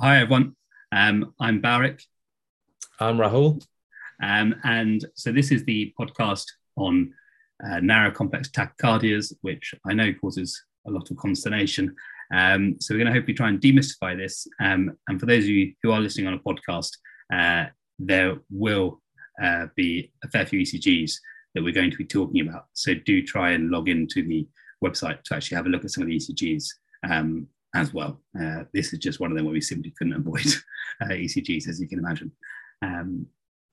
Hi, everyone. Um, I'm Barak. I'm Rahul. Um, and so this is the podcast on uh, narrow complex tachycardias, which I know causes a lot of consternation. Um, so we're going to hopefully try and demystify this. Um, and for those of you who are listening on a podcast, uh, there will uh, be a fair few ECGs that we're going to be talking about. So do try and log into the website to actually have a look at some of the ECGs um, as well. Uh, this is just one of them where we simply couldn't avoid uh, ECGs, as you can imagine. Um,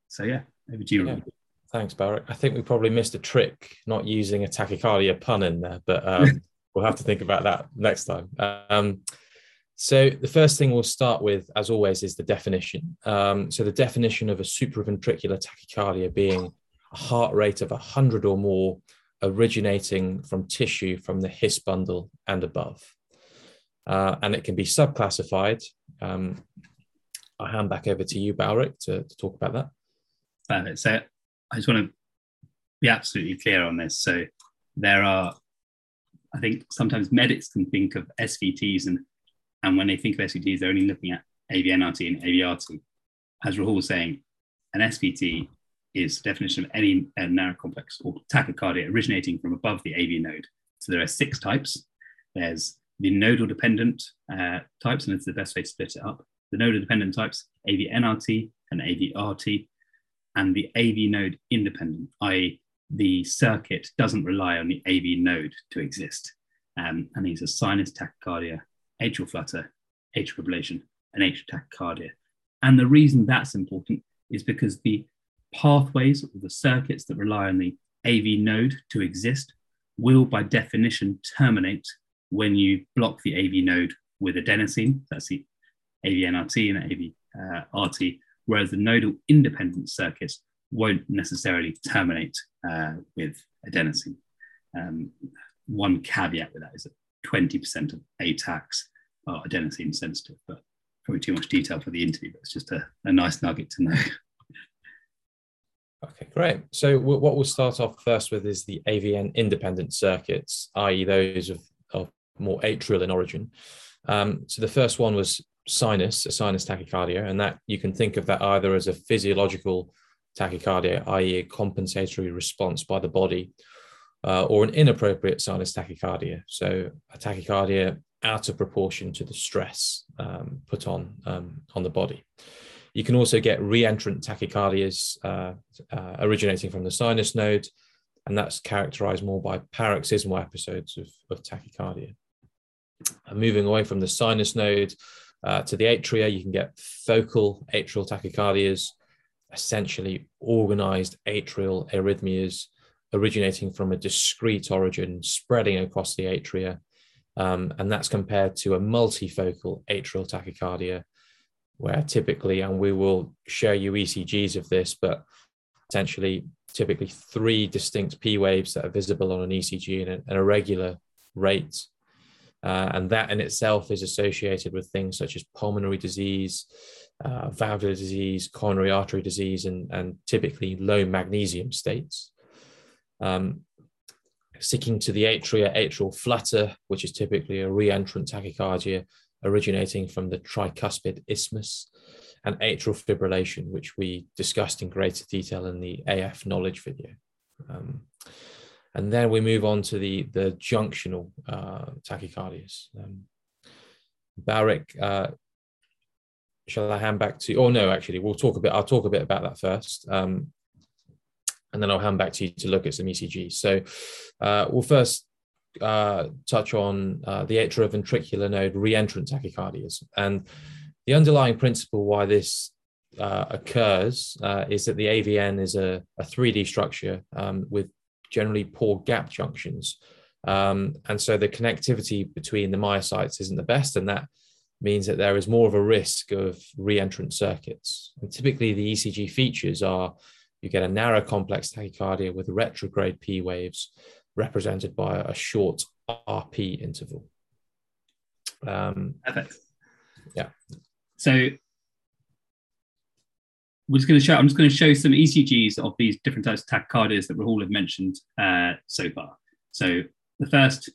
so yeah, over to you. Yeah. Thanks, Barak. I think we probably missed a trick not using a tachycardia pun in there, but um, we'll have to think about that next time. Um, so the first thing we'll start with, as always, is the definition. Um, so the definition of a supraventricular tachycardia being a heart rate of 100 or more originating from tissue from the His bundle and above. Uh, and it can be subclassified. Um, I'll hand back over to you, Barak, to, to talk about that. Perfect. So I just want to be absolutely clear on this. So there are, I think sometimes medics can think of SVTs and and when they think of SVTs, they're only looking at AVNRT and AVRT. As Rahul was saying, an SVT is the definition of any uh, narrow complex or tachycardia originating from above the AV node. So there are six types. There's the nodal dependent uh, types, and it's the best way to split it up. The nodal dependent types, AVNRT and AVRT, and the AV node independent, i.e., the circuit doesn't rely on the AV node to exist. Um, and these are sinus tachycardia, atrial flutter, atrial fibrillation, and atrial tachycardia. And the reason that's important is because the pathways or the circuits that rely on the AV node to exist will, by definition, terminate when you block the AV node with adenosine. That's the AVNRT and AVRT, uh, whereas the nodal independent circuits won't necessarily terminate uh, with adenosine. Um, one caveat with that is that 20% of ATACs are adenosine sensitive, but probably too much detail for the interview, but it's just a, a nice nugget to know. Okay, great. So what we'll start off first with is the AVN independent circuits, i.e. those of, of more atrial in origin. Um, so the first one was sinus, a sinus tachycardia, and that you can think of that either as a physiological tachycardia, i.e. a compensatory response by the body, uh, or an inappropriate sinus tachycardia. So a tachycardia out of proportion to the stress um, put on um, on the body. You can also get reentrant tachycardias uh, uh, originating from the sinus node, and that's characterized more by paroxysmal episodes of, of tachycardia. And moving away from the sinus node uh, to the atria, you can get focal atrial tachycardias, essentially organized atrial arrhythmias originating from a discrete origin, spreading across the atria. Um, and that's compared to a multifocal atrial tachycardia, where typically, and we will show you ECGs of this, but essentially, typically three distinct P waves that are visible on an ECG in a, in a regular rate. Uh, and that in itself is associated with things such as pulmonary disease, uh, valvular disease, coronary artery disease, and, and typically low magnesium states. Um, sticking to the atria, atrial flutter, which is typically a reentrant tachycardia originating from the tricuspid isthmus, and atrial fibrillation, which we discussed in greater detail in the AF knowledge video. Um, and then we move on to the, the junctional uh, tachycardias. Um, Barak, uh, shall I hand back to? You? Oh no, actually, we'll talk a bit. I'll talk a bit about that first. Um, and then I'll hand back to you to look at some ECGs. So uh, we'll first uh, touch on uh, the atrioventricular node reentrant tachycardias. And the underlying principle why this uh, occurs uh, is that the AVN is a, a 3D structure um, with generally poor gap junctions. Um, and so the connectivity between the myocytes isn't the best, and that means that there is more of a risk of reentrant circuits. And typically, the ECG features are you get a narrow complex tachycardia with retrograde P waves represented by a short RP interval. Um, Perfect. Yeah. So we're just going to show. I'm just going to show some ECGs of these different types of tachycardias that Rahul have mentioned uh, so far. So the first,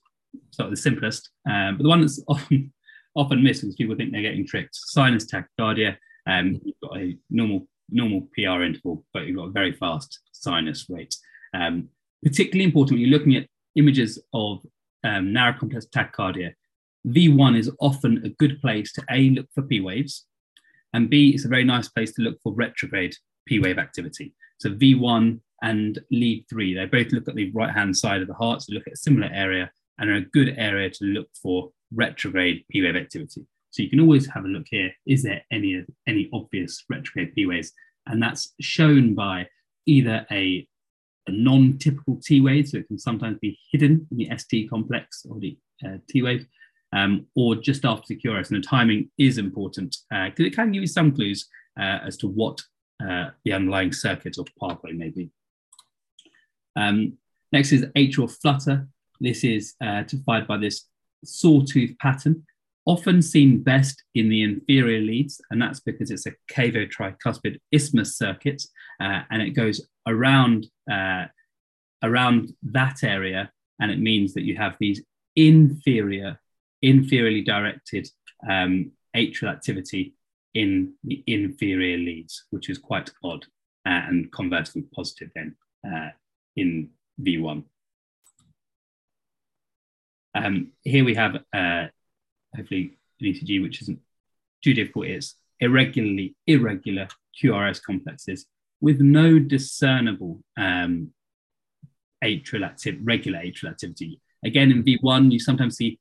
sort of the simplest, um, but the one that's often often missed because people think they're getting tricked. Sinus tachycardia, um, you've got a normal normal PR interval, but you've got a very fast sinus rate. Um, particularly important when you're looking at images of um, narrow complex tachycardia. V1 is often a good place to A, look for P waves, and B, it's a very nice place to look for retrograde P wave activity. So V1 and lead three, they both look at the right hand side of the heart, so look at a similar area and are a good area to look for retrograde P wave activity. So you can always have a look here. Is there any, any obvious retrograde P waves? And that's shown by either a, a non-typical T wave, so it can sometimes be hidden in the ST complex or the uh, T wave, um, or just after the QRS. And the timing is important because uh, it can give you some clues uh, as to what uh, the underlying circuit or pathway may be. Um, next is atrial flutter. This is uh, typified by this sawtooth pattern, often seen best in the inferior leads, and that's because it's a cavo-tricuspid isthmus circuit, uh, and it goes around uh, around that area, and it means that you have these inferior, inferiorly directed um, atrial activity in the inferior leads, which is quite odd, uh, and conversely positive then uh, in V1. Um, here we have uh, hopefully an ECG, which isn't too difficult. It's irregularly irregular QRS complexes with no discernible um, atrial active, regular atrial activity. Again, in V1, you sometimes see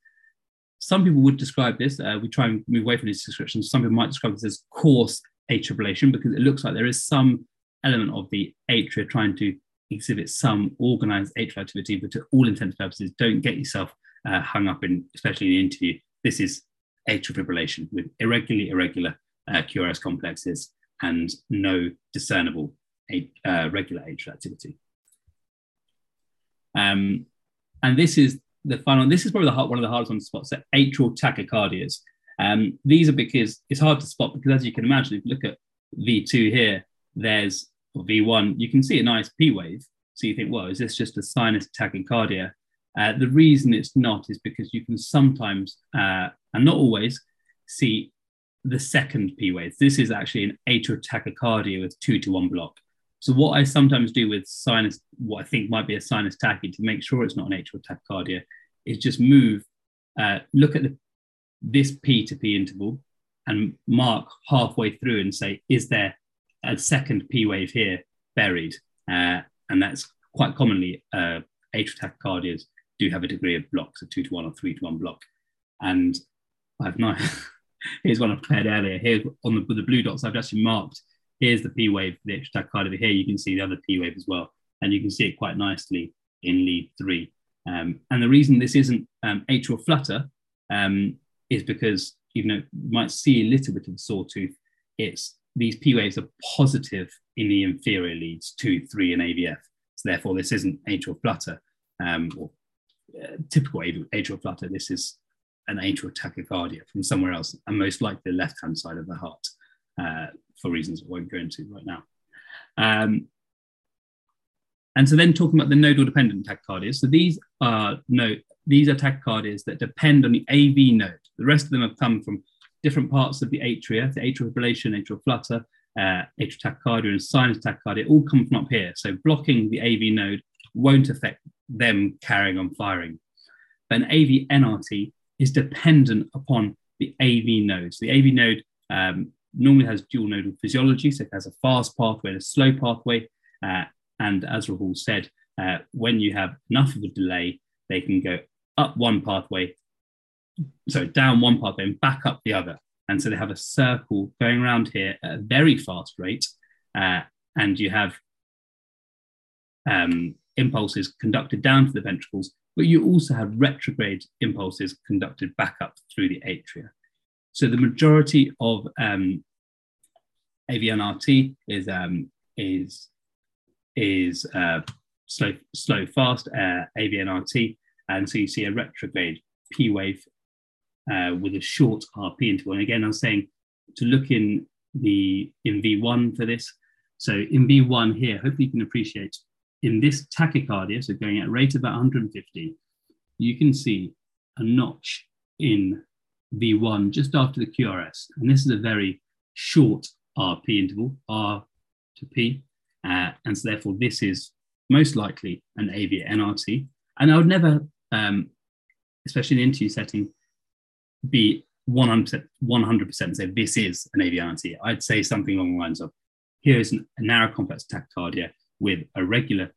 some people would describe this. Uh, we try and move away from these descriptions, Some people might describe this as coarse atrial ablation because it looks like there is some element of the atria trying to exhibit some organized atrial activity, but to all intents and purposes, don't get yourself uh, hung up in, especially in the interview. This is atrial fibrillation with irregularly irregular uh, QRS complexes and no discernible uh, regular atrial activity. Um, and this is the final, this is probably the hard, one of the hardest ones to spot, so atrial tachycardias. Um, these are because it's hard to spot because as you can imagine, if you look at V2 here, there's or V1, you can see a nice P wave. So you think, well, is this just a sinus tachycardia? Uh, the reason it's not is because you can sometimes, uh, and not always, see the second P wave. This is actually an atrial tachycardia with two to one block. So what I sometimes do with sinus, what I think might be a sinus tachy to make sure it's not an atrial tachycardia, is just move, uh, look at the, this P to P interval and mark halfway through and say, is there a second P wave here buried? Uh, and that's quite commonly uh, atrial tachycardias do have a degree of blocks, a two to one or three to one block. And I've not, here's one I prepared earlier. Here on the, the blue dots, I've actually marked, here's the P wave, the extra card over here. You can see the other P wave as well. And you can see it quite nicely in lead three. Um, and the reason this isn't um, atrial flutter um, is because even though you might see a little bit of sawtooth, it's these P waves are positive in the inferior leads, two, three, and AVF. So therefore, this isn't atrial flutter um, or uh, typical atrial flutter, this is an atrial tachycardia from somewhere else, and most likely the left-hand side of the heart, uh, for reasons I won't go into right now. Um, and so then talking about the nodal dependent tachycardias. So these are no, these are tachycardias that depend on the AV node. The rest of them have come from different parts of the atria, the atrial fibrillation, atrial flutter, uh, atrial tachycardia, and sinus tachycardia all come from up here. So blocking the AV node won't affect them carrying on firing. But an AV NRT is dependent upon the AV node. So the AV node um, normally has dual nodal physiology, so it has a fast pathway and a slow pathway. Uh, and as Rahul said, uh, when you have enough of a delay, they can go up one pathway, so down one pathway and back up the other. And so they have a circle going around here at a very fast rate. Uh, and you have um, impulses conducted down to the ventricles, but you also have retrograde impulses conducted back up through the atria. So the majority of um, AVNRT is um, is is uh, slow slow fast uh, AVNRT, and so you see a retrograde P wave uh, with a short RP interval. And again, I'm saying to look in the in V1 for this. So in V1 here, hopefully you can appreciate in this tachycardia, so going at a rate of about 150, you can see a notch in V1 just after the QRS. And this is a very short RP interval, R to P. Uh, and so therefore this is most likely an AV NRT. And I would never, um, especially in the interview setting, be 100%, 100% say this is an AV NRT. I'd say something along the lines of here is an, a narrow complex tachycardia with a regular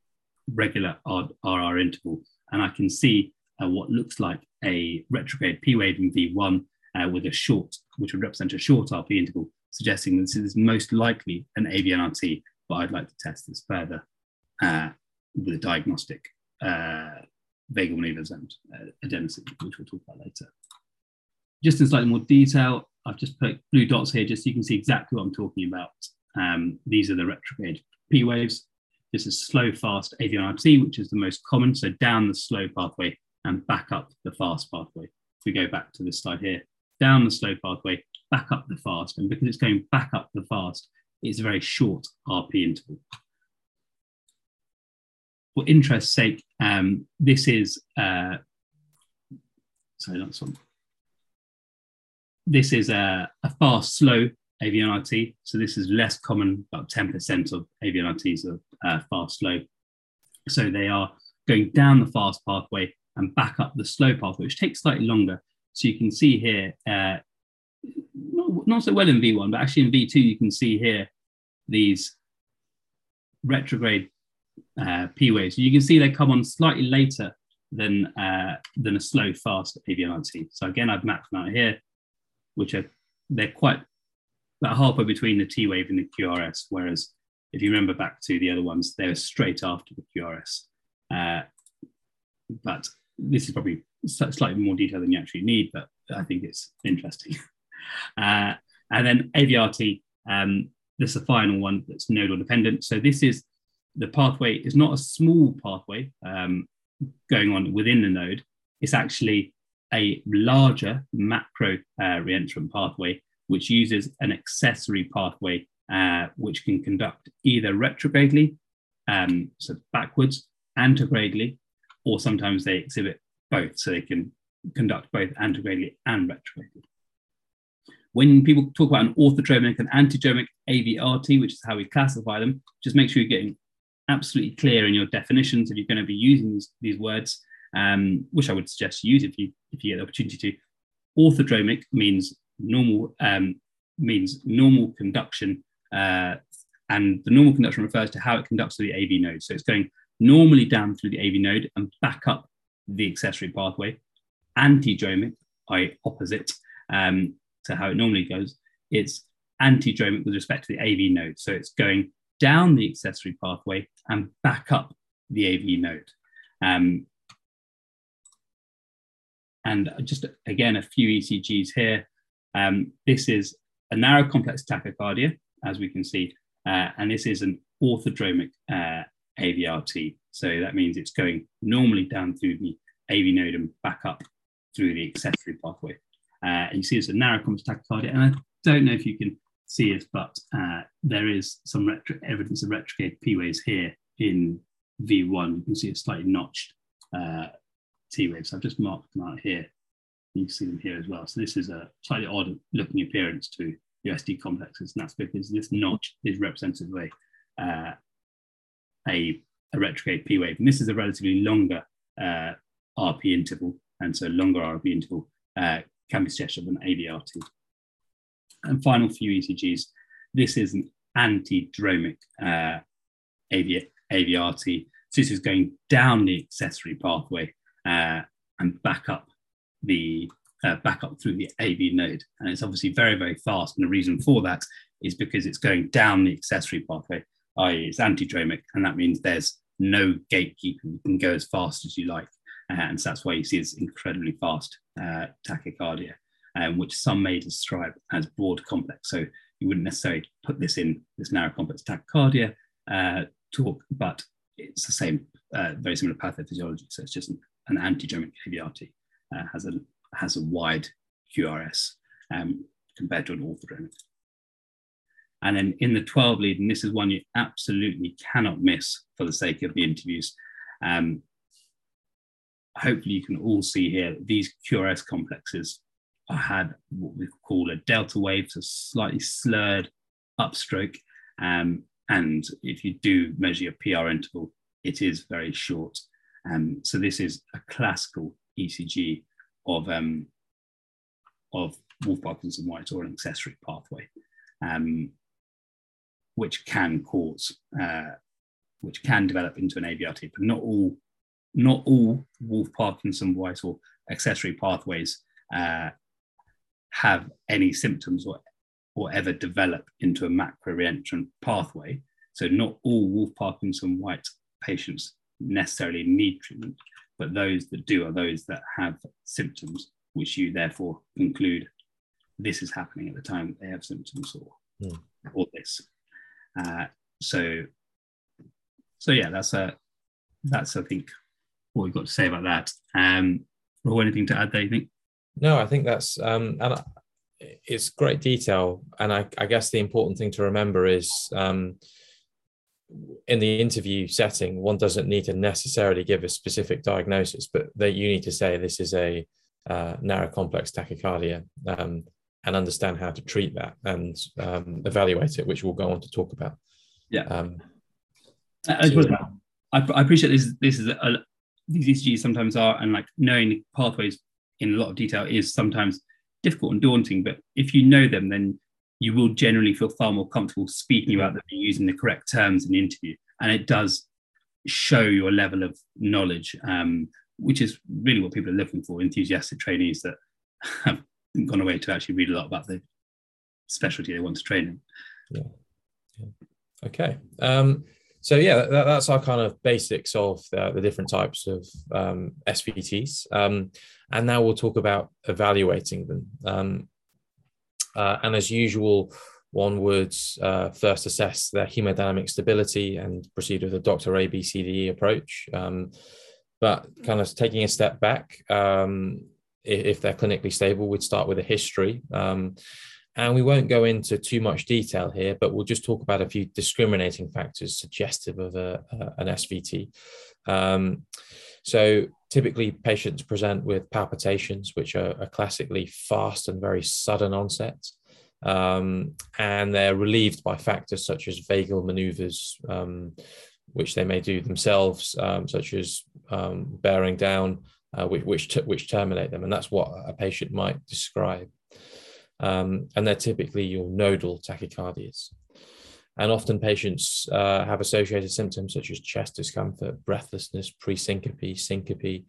regular RR interval, and I can see uh, what looks like a retrograde P wave in V1 uh, with a short, which would represent a short RP interval, suggesting this is most likely an AVNRT, but I'd like to test this further uh, with a diagnostic uh, vagal nerve and uh, adenosine, which we'll talk about later. Just in slightly more detail, I've just put blue dots here just so you can see exactly what I'm talking about. Um, these are the retrograde P waves. This is slow, fast AVNRT, which is the most common. So down the slow pathway and back up the fast pathway. If we go back to this slide here, down the slow pathway, back up the fast. And because it's going back up the fast, it's a very short RP interval. For interest's sake, um, this is, uh, sorry, one. This is a, a fast, slow AVNRT. So this is less common, about 10% of AVNRTs are uh, fast, slow. So they are going down the fast pathway and back up the slow path, which takes slightly longer. So you can see here, uh, not, not so well in V1, but actually in V2, you can see here these retrograde uh, P waves. You can see they come on slightly later than, uh, than a slow, fast AVNRT. So again, I've mapped them out here, which are, they're quite about halfway between the T wave and the QRS, whereas if you remember back to the other ones, they're straight after the QRS. Uh, but this is probably slightly more detail than you actually need, but I think it's interesting. uh, and then AVRT, um, this is the final one that's nodal dependent. So this is the pathway is not a small pathway um, going on within the node. It's actually a larger macro uh, reentrant pathway, which uses an accessory pathway, uh, which can conduct either retrogradely, um, so backwards, anterogradely, or sometimes they exhibit both, so they can conduct both anterogradely and retrogradely. When people talk about an orthodromic and antidromic AVRT, which is how we classify them, just make sure you're getting absolutely clear in your definitions if you're going to be using these, these words, um, which I would suggest you use if you if you get the opportunity to. Orthodromic means normal um, means normal conduction, uh, and the normal conduction refers to how it conducts to the AV node. So it's going normally down through the AV node and back up the accessory pathway. Antidromic, i.e. opposite um, to how it normally goes, it's antidromic with respect to the AV node. So it's going down the accessory pathway and back up the AV node. Um, and just again, a few ECGs here. Um, this is a narrow complex tachycardia, as we can see, uh, and this is an orthodromic uh, AVRT. So that means it's going normally down through the AV node and back up through the accessory pathway. Uh, you see it's a narrow complex tachycardia. And I don't know if you can see it, but uh, there is some retro- evidence of retrograde P waves here in V1. You can see a slightly notched uh, T wave. So I've just marked them out here. You can see them here as well. So this is a slightly odd looking appearance to USD complexes. And that's because this notch is representative of a, uh, a, a retrograde P wave. And this is a relatively longer uh, RP interval. And so longer RP interval uh, can be suggested an AVRT. And final few ECGs. This is an antidromic uh, AV, AVRT. So this is going down the accessory pathway uh, and back up the uh, back up through the AV node. And it's obviously very, very fast. And the reason for that is because it's going down the accessory pathway, i.e., it's antidromic, and that means there's no gatekeeper. You can go as fast as you like. Uh, and so that's why you see this incredibly fast uh, tachycardia, um, which some may describe as broad complex. So you wouldn't necessarily put this in this narrow complex tachycardia uh, talk, but it's the same, uh, very similar pathophysiology. So it's just an, an antidromic AVRT uh, has a has a wide QRS um, compared to an orthodromic. And then in the 12 lead, and this is one you absolutely cannot miss for the sake of the interviews. Um, hopefully, you can all see here these QRS complexes had what we call a delta wave, so slightly slurred upstroke. Um, and if you do measure your PR interval, it is very short. Um, so this is a classical ECG of um, of Wolff Parkinson White or an accessory pathway, um, which can cause, uh, which can develop into an AVRT, but not all, not all Wolff Parkinson White or accessory pathways uh, have any symptoms or, or ever develop into a macro reentrant pathway. So not all Wolff Parkinson White patients necessarily need treatment, but those that do are those that have symptoms, which you therefore conclude this is happening at the time that they have symptoms or, mm. or this. Uh, so, so yeah, that's a, that's I think what we've got to say about that. Um, or anything to add there, you think? No, I think that's um, and it's great detail, and I, I guess the important thing to remember is um, in the interview setting, one doesn't need to necessarily give a specific diagnosis, but that you need to say this is a uh, narrow complex tachycardia um, and understand how to treat that and um, evaluate it, which we'll go on to talk about. Yeah. Um, I, I, I, appreciate this. This is a, these ECGs sometimes are, and like knowing pathways in a lot of detail is sometimes difficult and daunting. But if you know them, then you will generally feel far more comfortable speaking about them and using the correct terms in the interview. And it does show your level of knowledge, um, which is really what people are looking for enthusiastic trainees that have gone away to actually read a lot about the specialty they want to train in. Yeah. yeah. Okay. Um, so yeah, that, that's our kind of basics of the, the different types of um. Um, and now we'll talk about evaluating them. Um, uh, and as usual, one would uh, first assess their hemodynamic stability and proceed with a Dr. ABCDE approach. Um, but kind of taking a step back, um, if, they're clinically stable, we'd start with a history. Um, and we won't go into too much detail here, but we'll just talk about a few discriminating factors suggestive of a, a, an SVT. Um, so typically patients present with palpitations, which are, are classically fast and very sudden onset. Um, and they're relieved by factors such as vagal maneuvers, um, which they may do themselves, um, such as um, bearing down, uh, which which, which, terminate them, and that's what a patient might describe. Um, and they're typically your nodal tachycardias. And often patients uh, have associated symptoms such as chest discomfort, breathlessness, pre-syncope, syncope.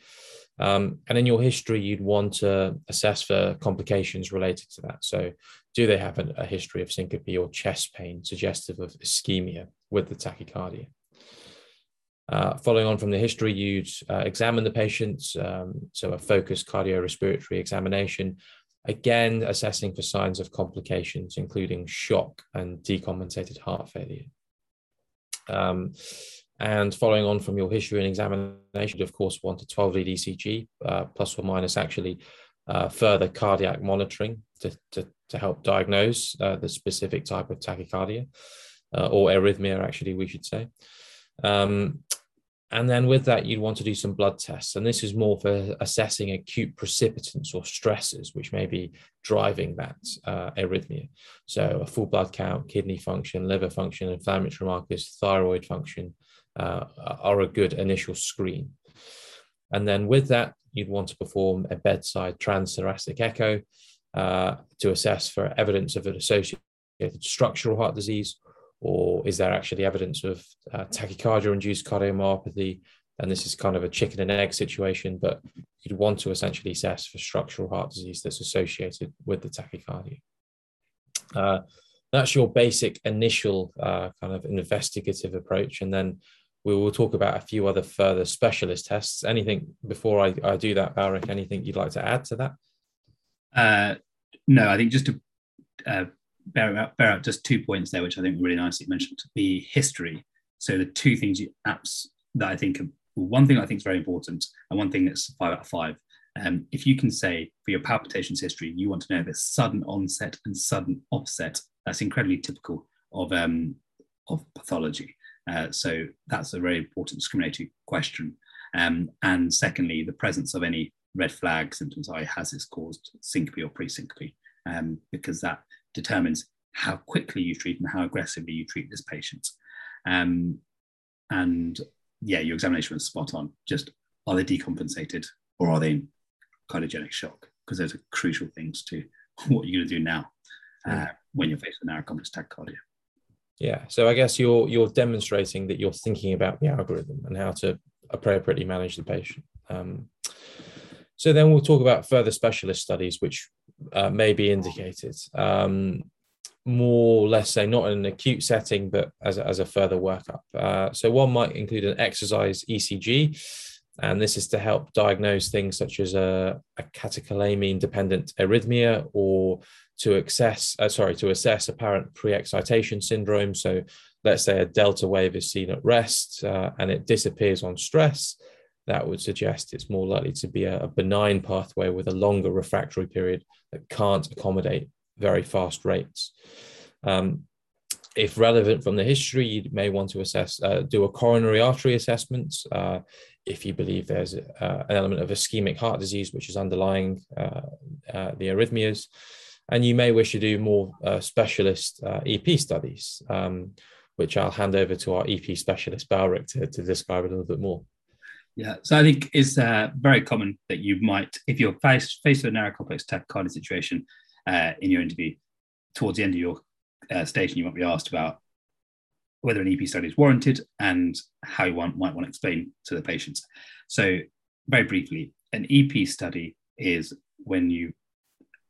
Um, and in your history, you'd want to assess for complications related to that. So, do they have a, a history of syncope or chest pain suggestive of ischemia with the tachycardia? Uh, following on from the history, you'd uh, examine the patient, um, so a focused cardiorespiratory examination, again assessing for signs of complications, including shock and decompensated heart failure. Um, and following on from your history and examination, of course, want a 12 lead ECG, uh, plus or minus actually uh, further cardiac monitoring to, to, to help diagnose uh, the specific type of tachycardia uh, or arrhythmia, actually, we should say. Um, and then with that, you'd want to do some blood tests. And this is more for assessing acute precipitants or stresses, which may be driving that uh, arrhythmia. So a full blood count, kidney function, liver function, inflammatory markers, thyroid function uh, are a good initial screen. And then with that, you'd want to perform a bedside transthoracic echo uh, to assess for evidence of an associated structural heart disease or is there actually evidence of uh, tachycardia-induced cardiomyopathy? And this is kind of a chicken and egg situation, but you'd want to essentially assess for structural heart disease that's associated with the tachycardia. Uh, that's your basic initial uh, kind of investigative approach, and then we will talk about a few other further specialist tests. Anything before I, I do that, Barak? Anything you'd like to add to that? Uh, no, I think just to uh, bear out, bear out just two points there, which I think were really nicely mentioned. The history. So the two things you apps that I think are, one thing I think is very important, and one thing that's five out of five. Um, if you can say for your palpitations history, you want to know the sudden onset and sudden offset. That's incredibly typical of um, of pathology. Uh, so that's a very important discriminatory question. Um, and secondly, the presence of any red flag symptoms, i.e., has this caused syncope or pre-syncope, um, because that determines how quickly you treat and how aggressively you treat this patient. Um, and yeah, your examination was spot on. Just are they decompensated or are they in cardiogenic shock? Because those are crucial things to what you're going to do now uh, when you're faced with narrow complex tachycardia. Yeah, so I guess you're you're demonstrating that you're thinking about the algorithm and how to appropriately manage the patient. Um, so then we'll talk about further specialist studies, which uh, may be indicated. Um, more, let's say, not in an acute setting, but as a, as a further workup. Uh, so one might include an exercise ECG, and this is to help diagnose things such as a, a catecholamine-dependent arrhythmia or to access, uh, sorry, to assess apparent pre-excitation syndrome. So let's say a delta wave is seen at rest uh, and it disappears on stress. That would suggest it's more likely to be a, a benign pathway with a longer refractory period that can't accommodate very fast rates. Um, if relevant from the history, you may want to assess, uh, do a coronary artery assessment uh, if you believe there's uh, an element of ischemic heart disease which is underlying uh, uh, the arrhythmias. And you may wish to do more uh, specialist EP studies, um, which I'll hand over to our EP specialist, Barak, to, to describe a little bit more. Yeah, so I think it's very common that you might, if you're faced, faced with a narrow complex tachycardia situation, uh, in your interview, towards the end of your uh, station, you might be asked about whether an EP study is warranted and how you want, might want to explain to the patients. So, very briefly, an EP study is when you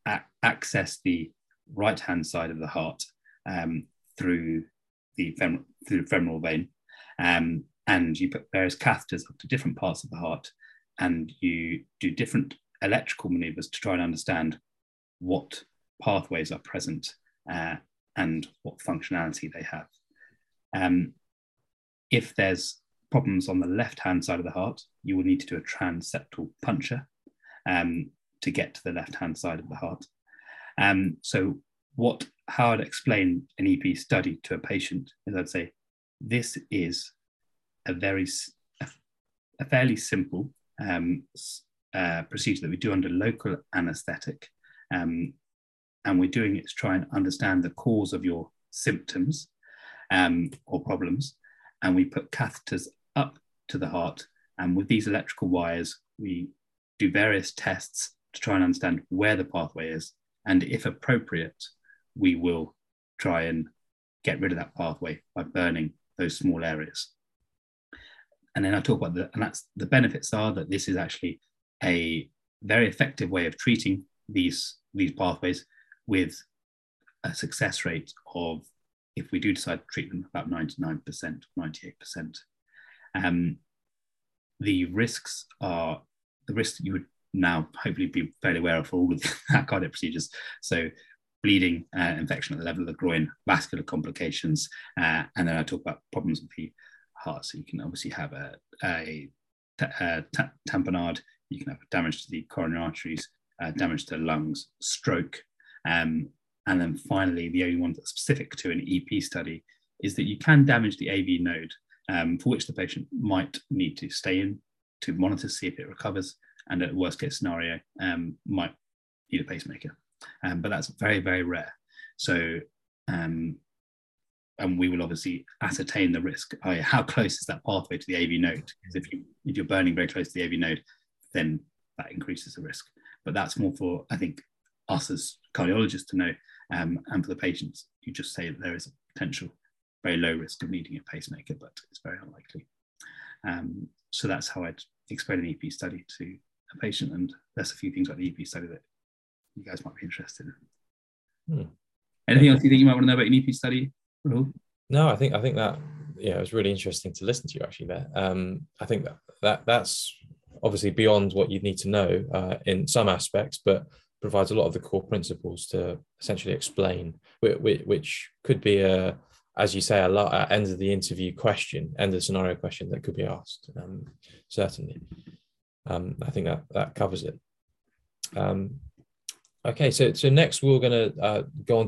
a- access the right hand side of the heart um, through the fem- through the femoral vein, um, and you put various catheters up to different parts of the heart, and you do different electrical maneuvers to try and understand what pathways are present uh, and what functionality they have. Um, if there's problems on the left hand side of the heart, you will need to do a transeptal puncture um, to get to the left hand side of the heart. Um, so, what how I'd explain an EP study to a patient is I'd say this is a very a, fairly simple um, uh, procedure that we do under local anaesthetic um, and we're doing it to try and understand the cause of your symptoms um, or problems. And we put catheters up to the heart, and with these electrical wires, we do various tests to try and understand where the pathway is. And if appropriate, we will try and get rid of that pathway by burning those small areas. And then I talk about the, and that's the benefits are that this is actually a very effective way of treating these, these pathways with a success rate of, if we do decide to treat them, about 99%, 98%. Um, the risks are the risks that you would now hopefully be fairly aware of for all of the cardiac procedures. So bleeding, uh, infection at the level of the groin, vascular complications, uh, and then I talk about problems with the heart. So you can obviously have a, tamponade, you can have damage to the coronary arteries, uh, damage to the lungs, stroke, um, and then finally, the only one that's specific to an EP study is that you can damage the AV node, um, for which the patient might need to stay in to monitor, see if it recovers, and at worst case scenario, um, might need a pacemaker. Um, but that's very, very rare. So, um, and we will obviously ascertain the risk. how close is that pathway to the AV node? Because if, you, if you're burning very close to the AV node, then that increases the risk. But that's more for, I think, us as cardiologists to know, um, and for the patients, you just say that there is a potential very low risk of needing a pacemaker, but it's very unlikely. Um, so that's how I'd explain an EP study to a patient, and there's a few things like the EP study that you guys might be interested in. Hmm. Anything else you think you might want to know about an EP study? Rahul? No, I think I think that yeah, it was really interesting to listen to you actually there. Um, I think that that that's obviously beyond what you'd need to know uh, in some aspects, but provides a lot of the core principles to essentially explain, which could be a, as you say, a lot at end of the interview question, end of scenario question that could be asked. Um, certainly, um, I think that that covers it. Um, okay, so so next we're going to uh, go on